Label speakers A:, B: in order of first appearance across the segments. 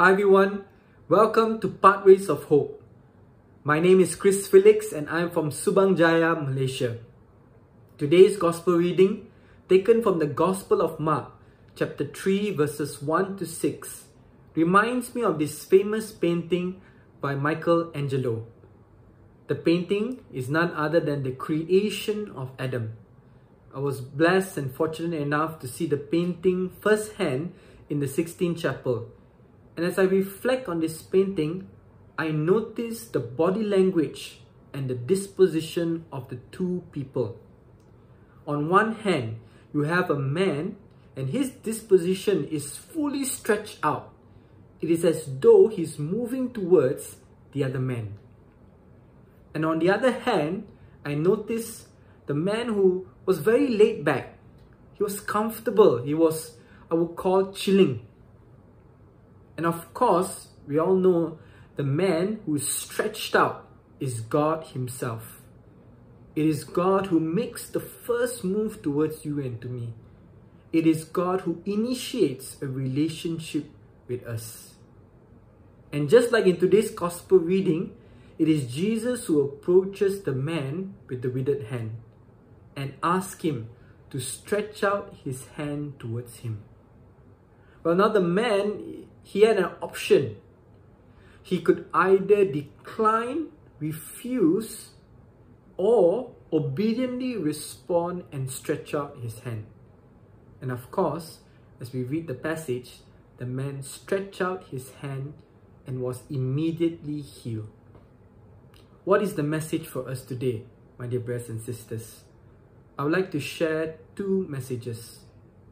A: Hi everyone, welcome to Pathways of Hope. My name is Chris Felix and I'm from Subang Jaya, Malaysia. Today's Gospel reading, taken from the Gospel of Mark, chapter 3 verses 1 to 6, reminds me of this famous painting by Michelangelo. The painting is none other than the creation of Adam. I was blessed and fortunate enough to see the painting firsthand in the Sistine Chapel. And as I reflect on this painting, I notice the body language and the disposition of the two people. On one hand, you have a man and his disposition is fully stretched out. It is as though he's moving towards the other man. And on the other hand, I notice the man who was very laid back. He was comfortable. He was, I would call, chilling. And of course, we all know the man who is stretched out is God Himself. It is God who makes the first move towards you and to me. It is God who initiates a relationship with us. And just like in today's gospel reading, it is Jesus who approaches the man with the withered hand and asks him to stretch out his hand towards him. Well, now the man, he had an option. He could either decline, refuse, or obediently respond and stretch out his hand. And of course, as we read the passage, the man stretched out his hand and was immediately healed. What is the message for us today, my dear brothers and sisters? I would like to share two messages.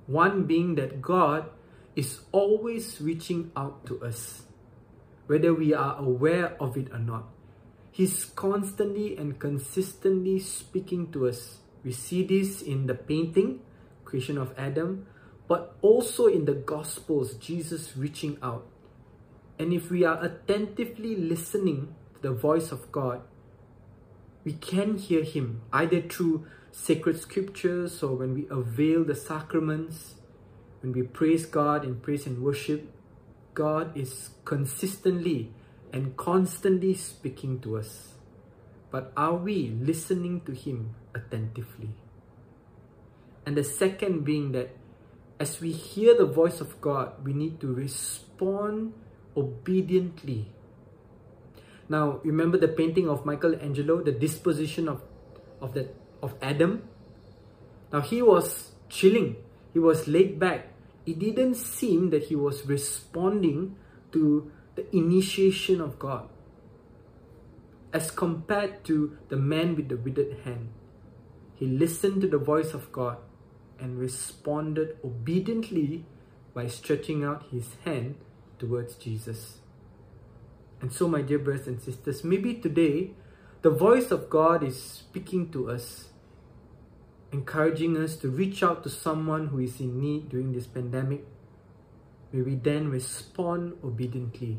A: One being that God is always reaching out to us, whether we are aware of it or not. He's constantly and consistently speaking to us. We see this in the painting, creation of Adam, but also in the Gospels, Jesus reaching out. And if we are attentively listening to the voice of God, we can hear Him either through sacred scriptures or when we avail the sacraments, when we praise God in praise and worship, God is consistently and constantly speaking to us. But are we listening to Him attentively? And the second being that as we hear the voice of God, we need to respond obediently. Now, remember the painting of Michelangelo, the disposition of, of that of Adam. Now he was chilling, he was laid back. It didn't seem that he was responding to the initiation of God as compared to the man with the withered hand. He listened to the voice of God and responded obediently by stretching out his hand towards Jesus. And so, my dear brothers and sisters, maybe today the voice of God is speaking to us, encouraging us to reach out to someone who is in need during this pandemic. May we then respond obediently.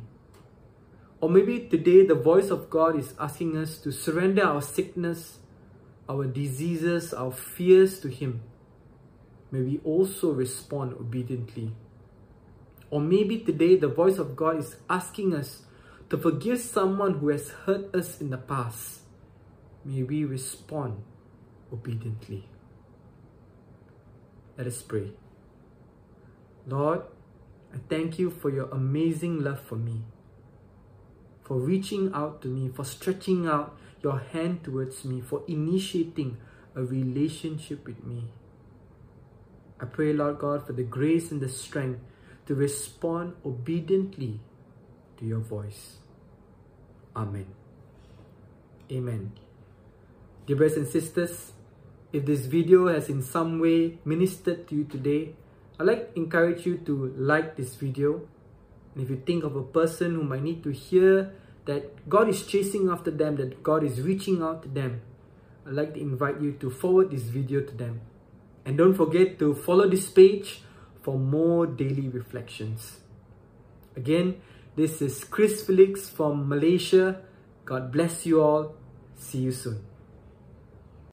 A: Or maybe today the voice of God is asking us to surrender our sickness, our diseases, our fears to Him. May we also respond obediently. Or maybe today the voice of God is asking us to forgive someone who has hurt us in the past, may we respond obediently. Let us pray. Lord, I thank you for your amazing love for me, for reaching out to me, for stretching out your hand towards me, for initiating a relationship with me. I pray, Lord God, for the grace and the strength to respond obediently to your voice. Amen. Amen. Dear brothers and sisters, if this video has in some way ministered to you today, I'd like to encourage you to like this video. And if you think of a person who might need to hear that God is chasing after them, that God is reaching out to them, I'd like to invite you to forward this video to them. And don't forget to follow this page for more daily reflections. Again, this is Chris Felix from Malaysia. God bless you all. See you soon.